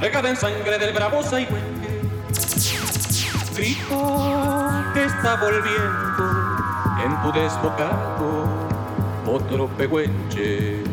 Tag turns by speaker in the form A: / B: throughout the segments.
A: regada en sangre del bravosa y huengue. Grito que está volviendo en tu desbocado otro pehuenche.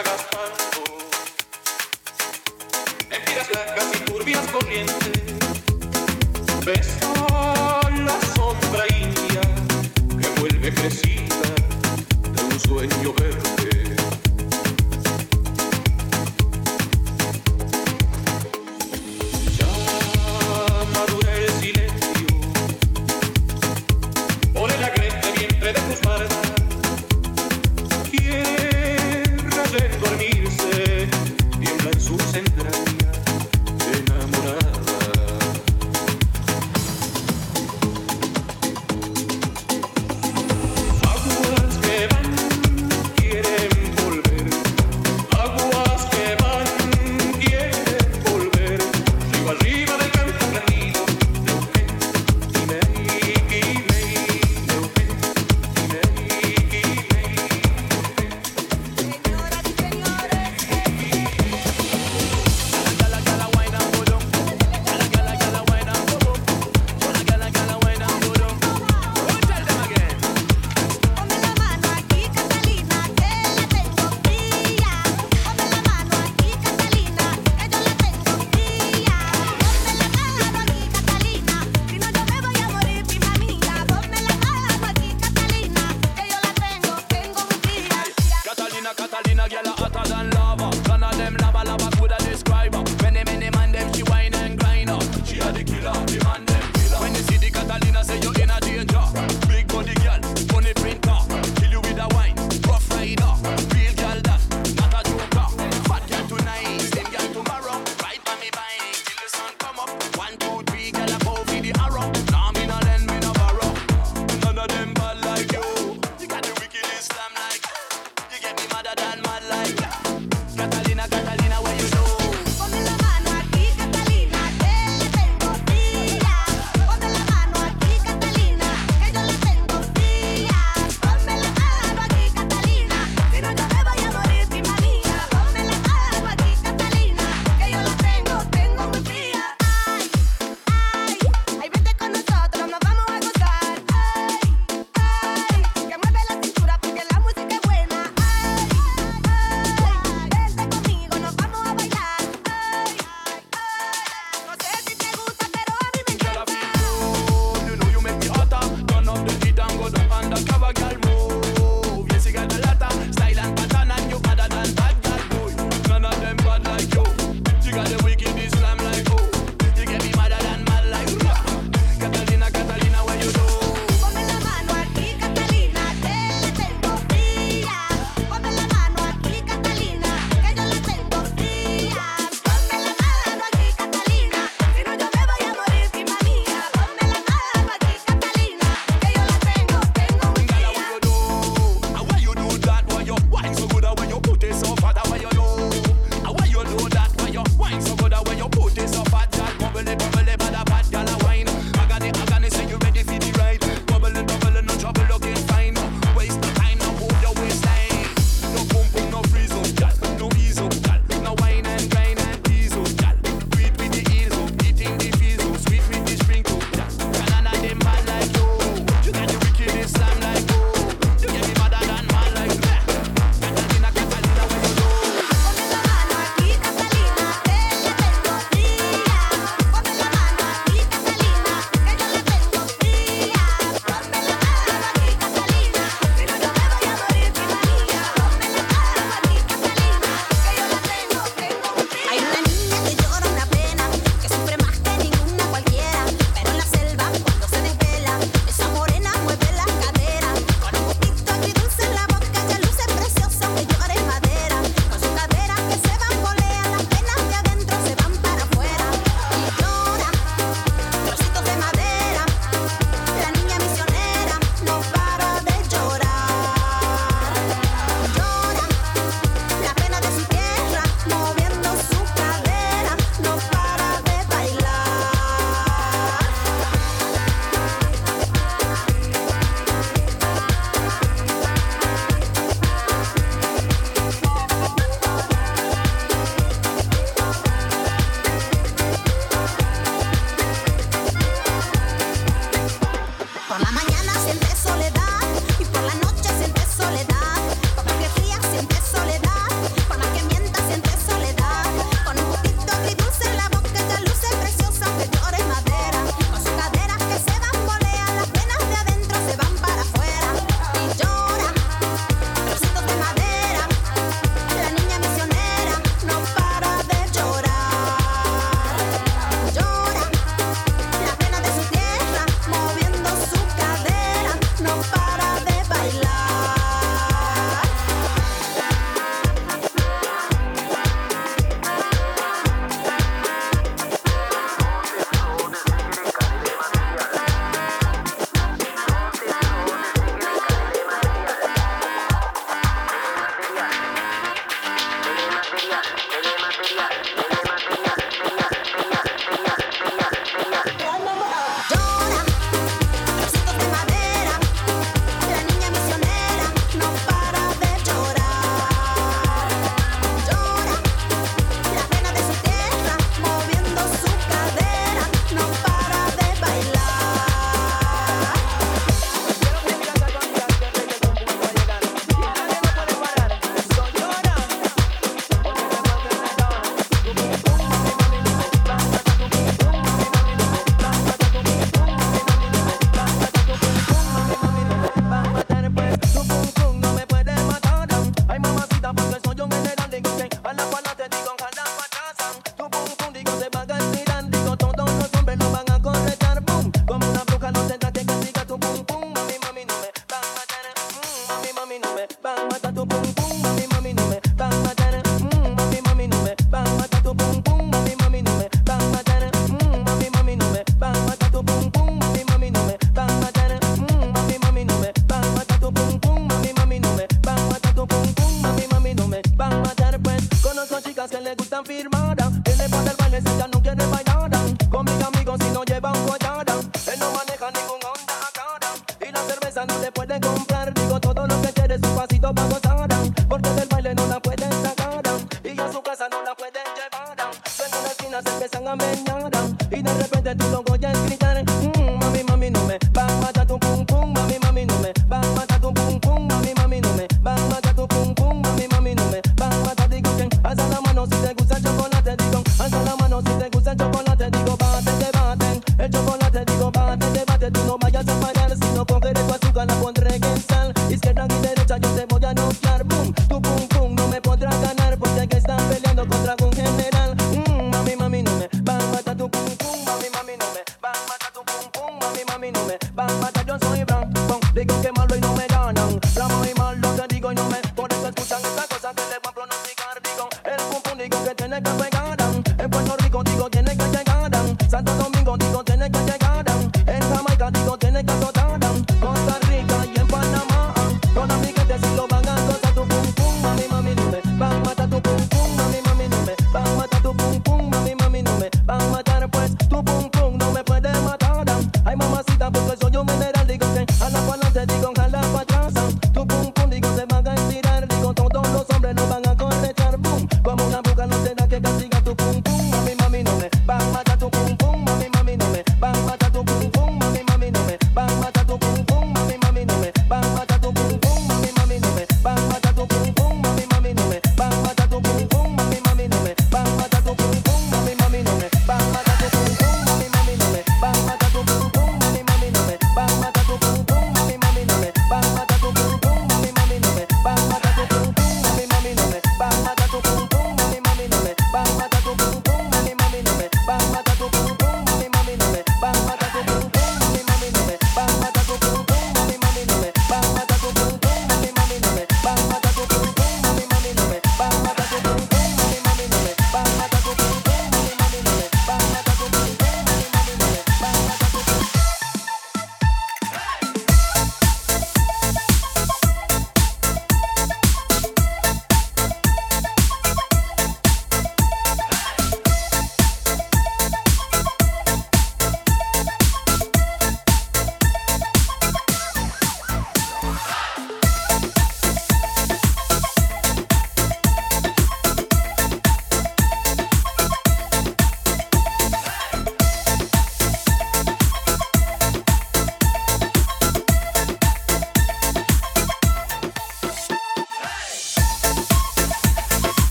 B: I got.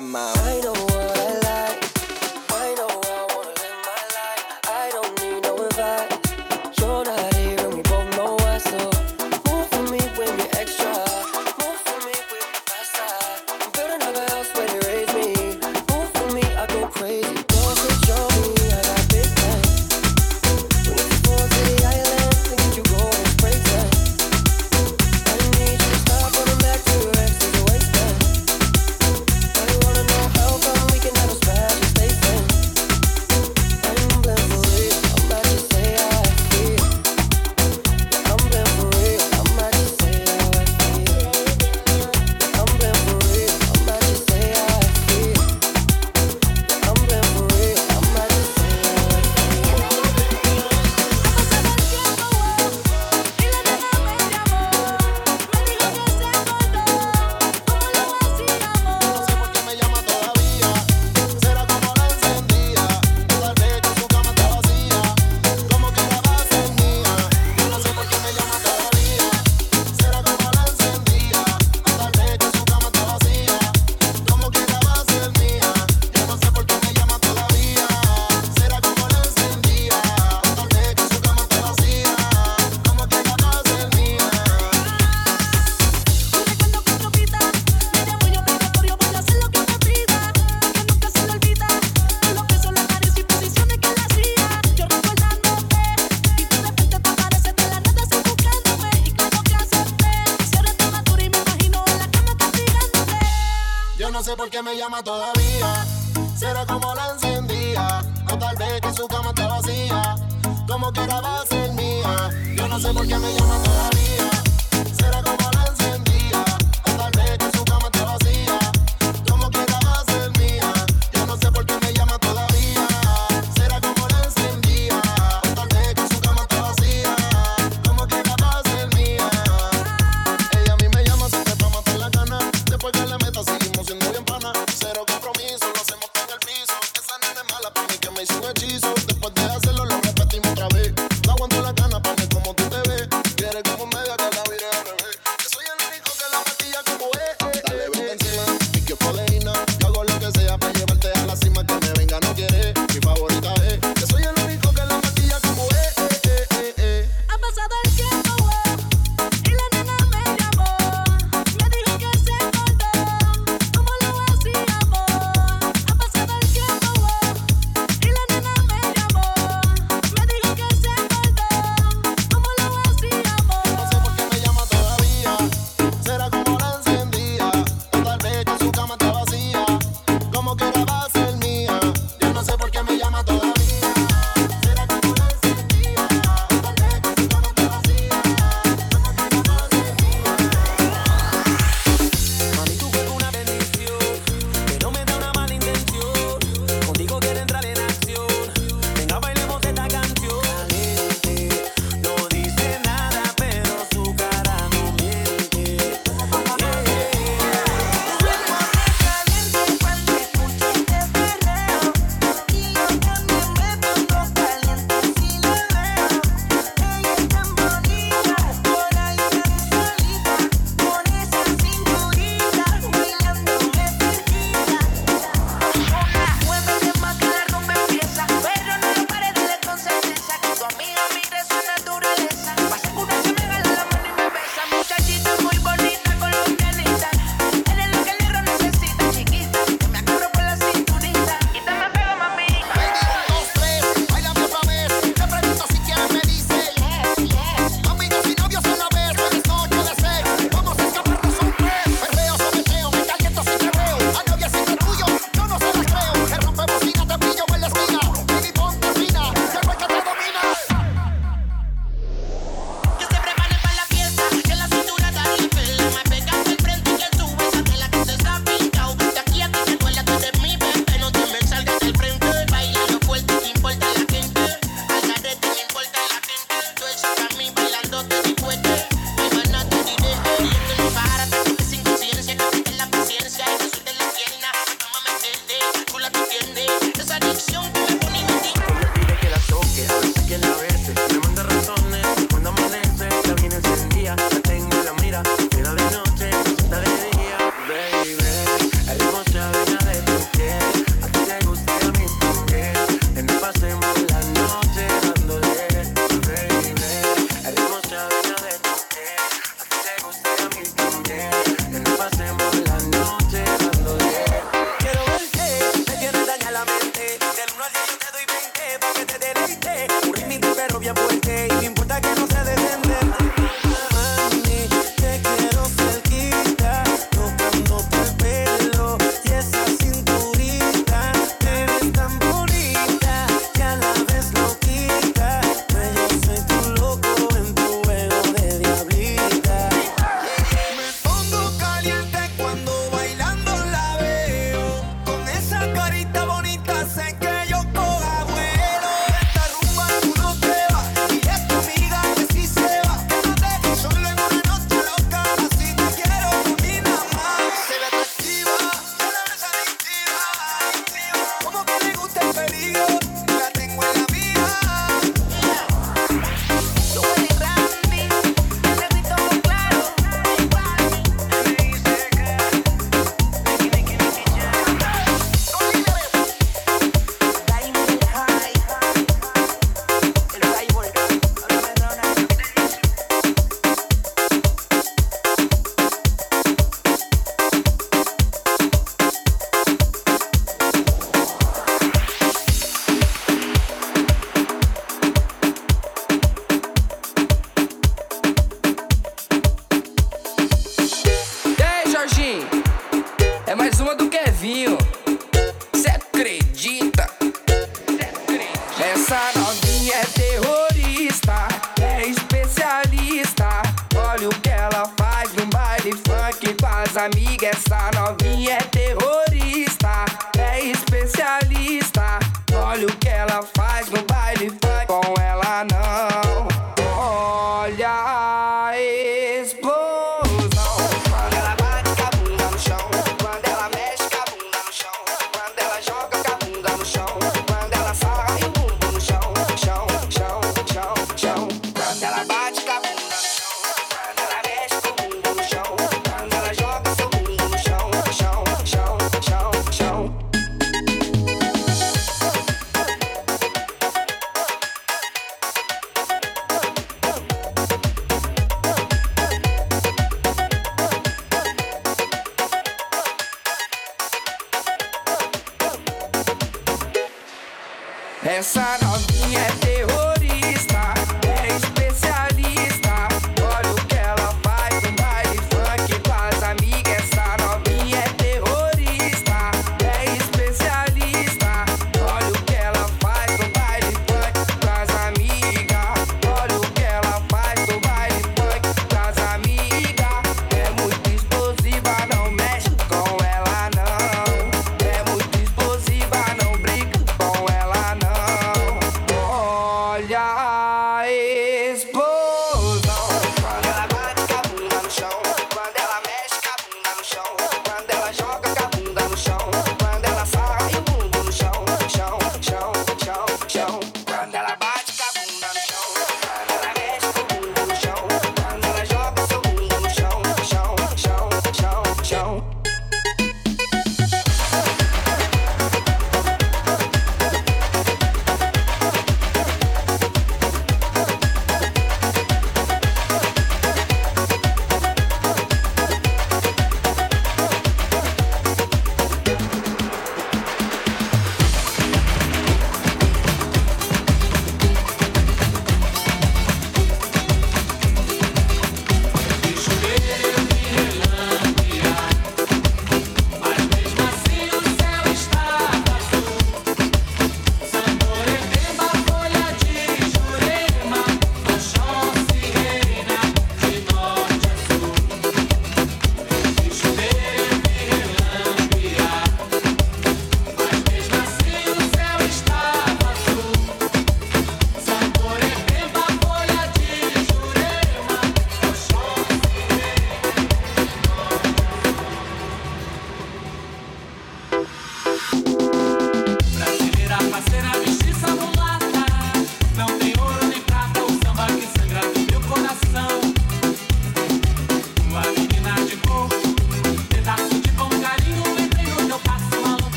C: Terminamos
D: Por qué me llama todavía. Será como la encendía, o tal vez que su cama está vacía. Como quiera va a ser mía. Yo no sé por qué me llama todavía.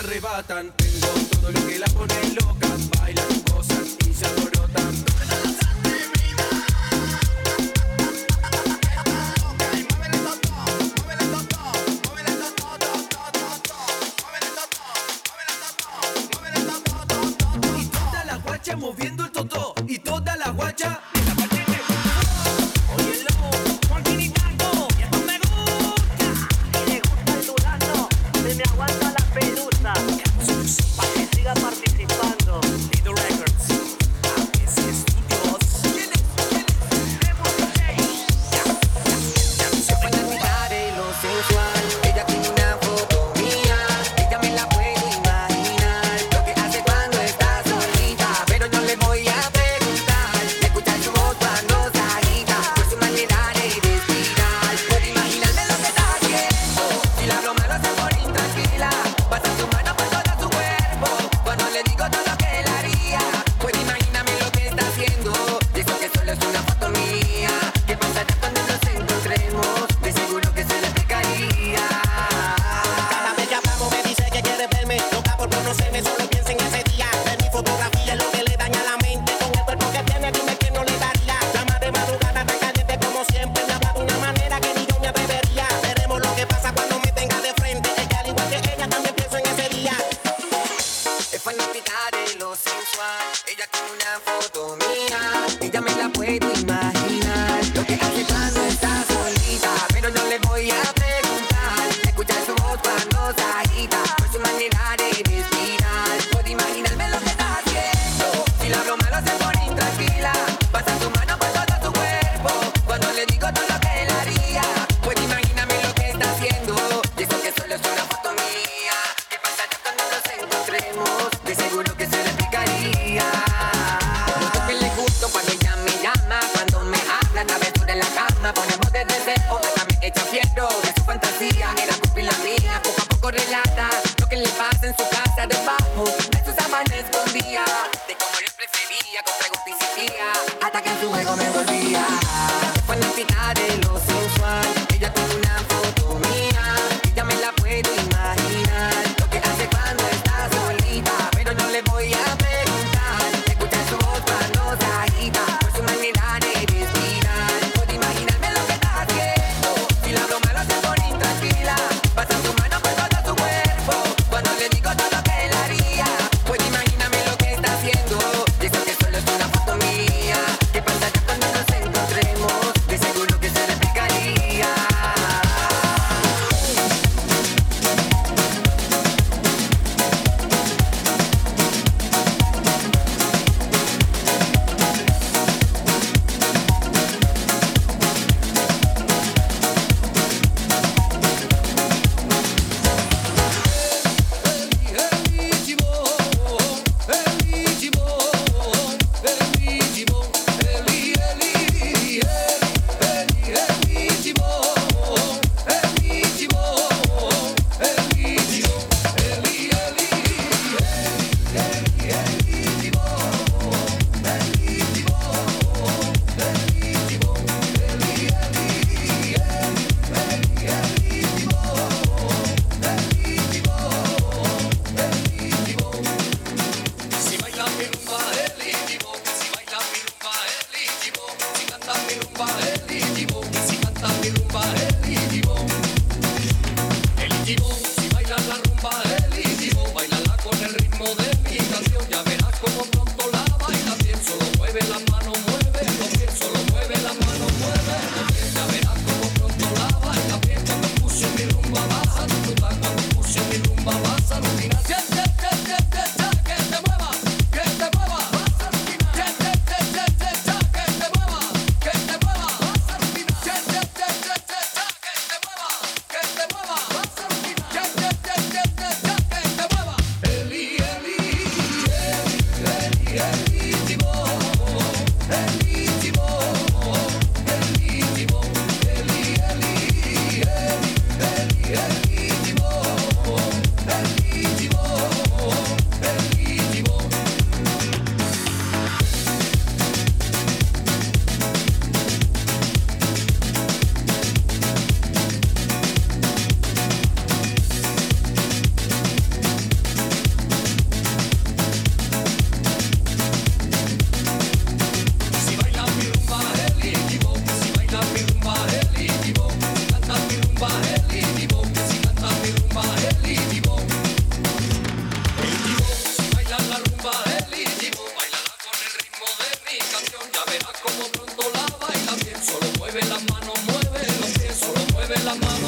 E: Arrebatan. Tengo todo lo que la pone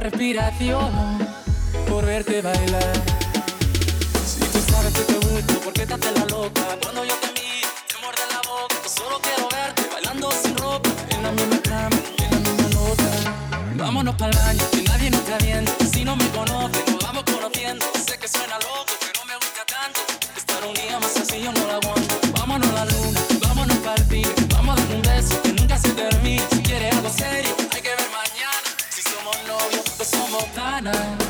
F: respiración por verte bailar. Si tú sabes que te gusta, ¿por qué te haces la loca? Cuando yo te miro, te muerde la boca. Pues solo quiero verte bailando sin ropa, en la misma cama, en la misma nota. Vámonos para el baño, que nadie nos está viendo. Si no me conoces, nos vamos conociendo. Sé que suena loco, pero me gusta tanto. Estar un día más así yo no lo aguanto. Vámonos a la luna, vámonos para el. Vamos a dar un beso que nunca se termine. Si quieres algo serio. Havana.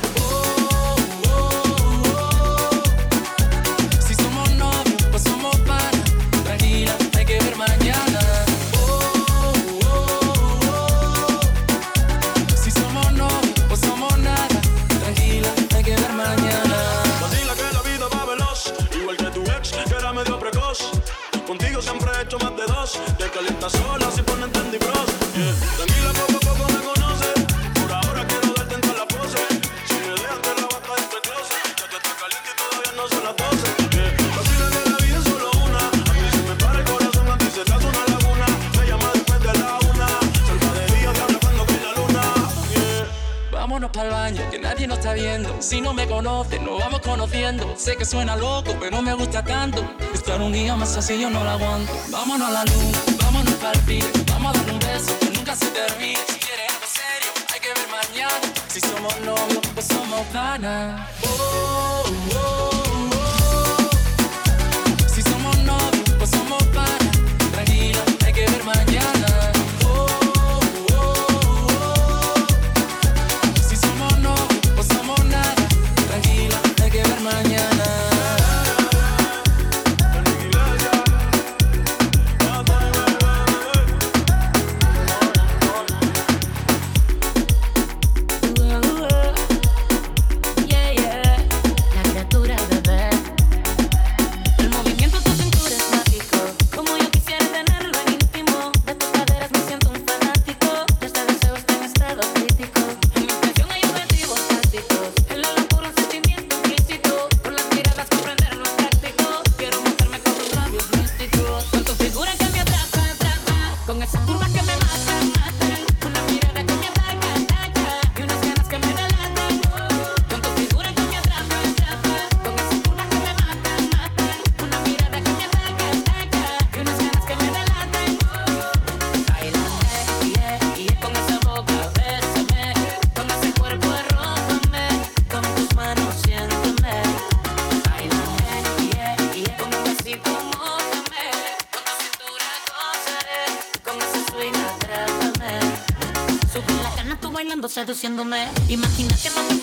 F: si
A: no me
F: conoces, nos vamos conociendo. Sé que suena loco, pero me gusta tanto. Estar un día más así yo no lo aguanto. Vámonos a la luna, vámonos al pibe, vamos a dar un beso que nunca se termine. Si quieres algo serio, hay que ver mañana. Si somos novios, pues somos ganas. Oh, oh.
G: seduciéndome. Imagina que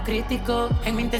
G: autocrítico en mi intención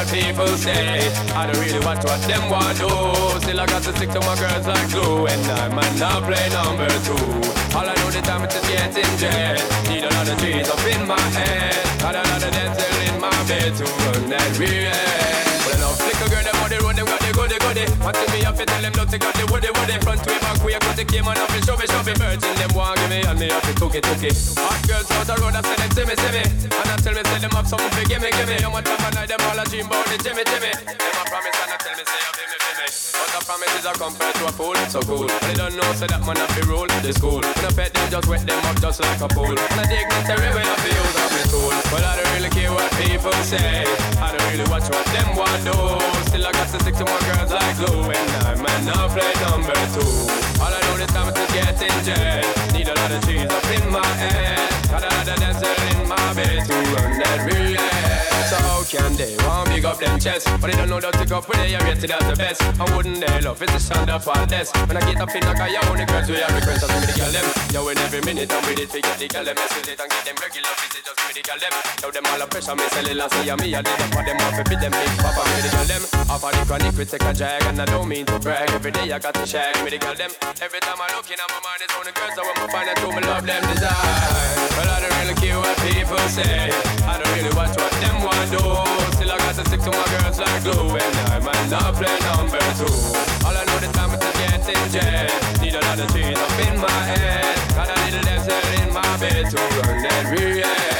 H: what people say. I don't really watch what them want do. Still, I got to stick to my girls like glue. And I might not play number two. All I know the time is just getting jet. Need a lot of trees up in my head. Got a lot of dental in my bed to run that real. Little girl, them on the road, them got the goody goody. Wanting me up, and tell them not to got the woody woody. Front way, back way, cut the came on up and show me, show me. Virgin, them want give me, and me up and took it, took it. Hot girls out the road, I say them see me. And I tell me, tell them up something for give me, give me. How much time I them all a dream about the Jimmy, Jimmy. Them a promise, and I tell me, say, you feel me, feel me. But a promise is a compared to a fool, so cool. They don't know, say that man have to rule the school. And I bet them just wet them up just like a pool. And I dignitary when I feel of me tool. Well, I don't really care what people say. I don't really watch what them want do. Still, I got to stick to my girls like glue. And I'm not play number two. All I know this time is to get in jail. Need a lot of cheese up in my head. Got a lot of dancing in my bed to run that real can they want big up them chest? But they don't know that to go for they are rated as the best. I wouldn't they love it's a stand up all this. When I get up in the car, you only girls we have requests me the girl them. Yo, in every minute I'm with it, forget the girl them. Message it and get them regular visit just me the girl them. Yo, them all a pressure me sell it and say me I did up for them off it them big papa me the girl them. Off of the chronic we take a drag and I don't mean to brag. Every day I got to shag me the girl them. Every time I look in at my mind it's only girls I want to find out who me love them design. Well I don't really care what people say. I don't really watch what them want do. Still I got to stick to my girls like glue and I might not play number two. All I know the time is to get in jail. Need a lot of trees up in my head. Got a little damsel in my bed to run that real.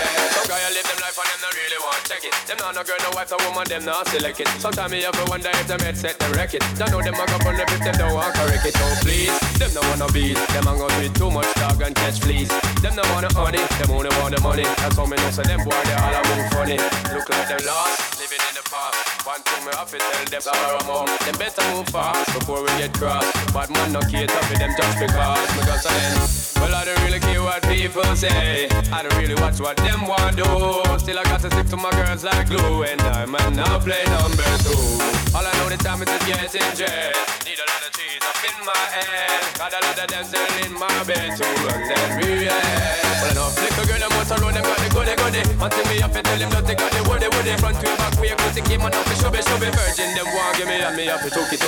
H: Them not no girl, no wife, no woman, them not select it. Sometimes me ever wonder if them head set them wreck it. Don't know them a go on the if them don't want correct it. Oh please, them no wanna beat. Them hang out with too much dog and catch fleas. Them no wanna honey, them only want the money. That's how me know so them boy they all a move funny. Look like them lost, living in the past. One thing me have to tell them sorrow mom. Them better move fast before we get cross. But man no cater for them just because me got saying. Well I don't really care what people say. I don't really watch what them want do. Still I got to stick to my girls like glue, and I might not play number two. All I know the time is to get in jail. Need a lot of cheese in my head. Got a lot of them still in my bed to run them real. Well enough little girl them the road them got the goody goody. Until me up and tell them they got the woody woody. Front way back way cause they came on off the shubby shubby. Virgin them want give me and me up to took it.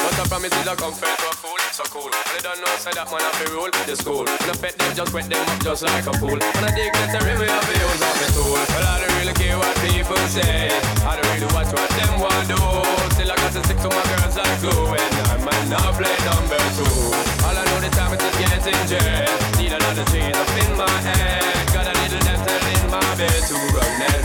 H: But I promise is a comfort to so cool. But they don't know say that man have to rule the school. And I bet them just wet them up just like a pool. And I dig that river have to use of the tool. Well I don't really care what people say. I don't really watch what them want do. Still I got to stick to my girls like glue. And I might not play number two. All I know the time is to get in jail. Need a lot of cheese up in my head. Got a little dental in my bed to run that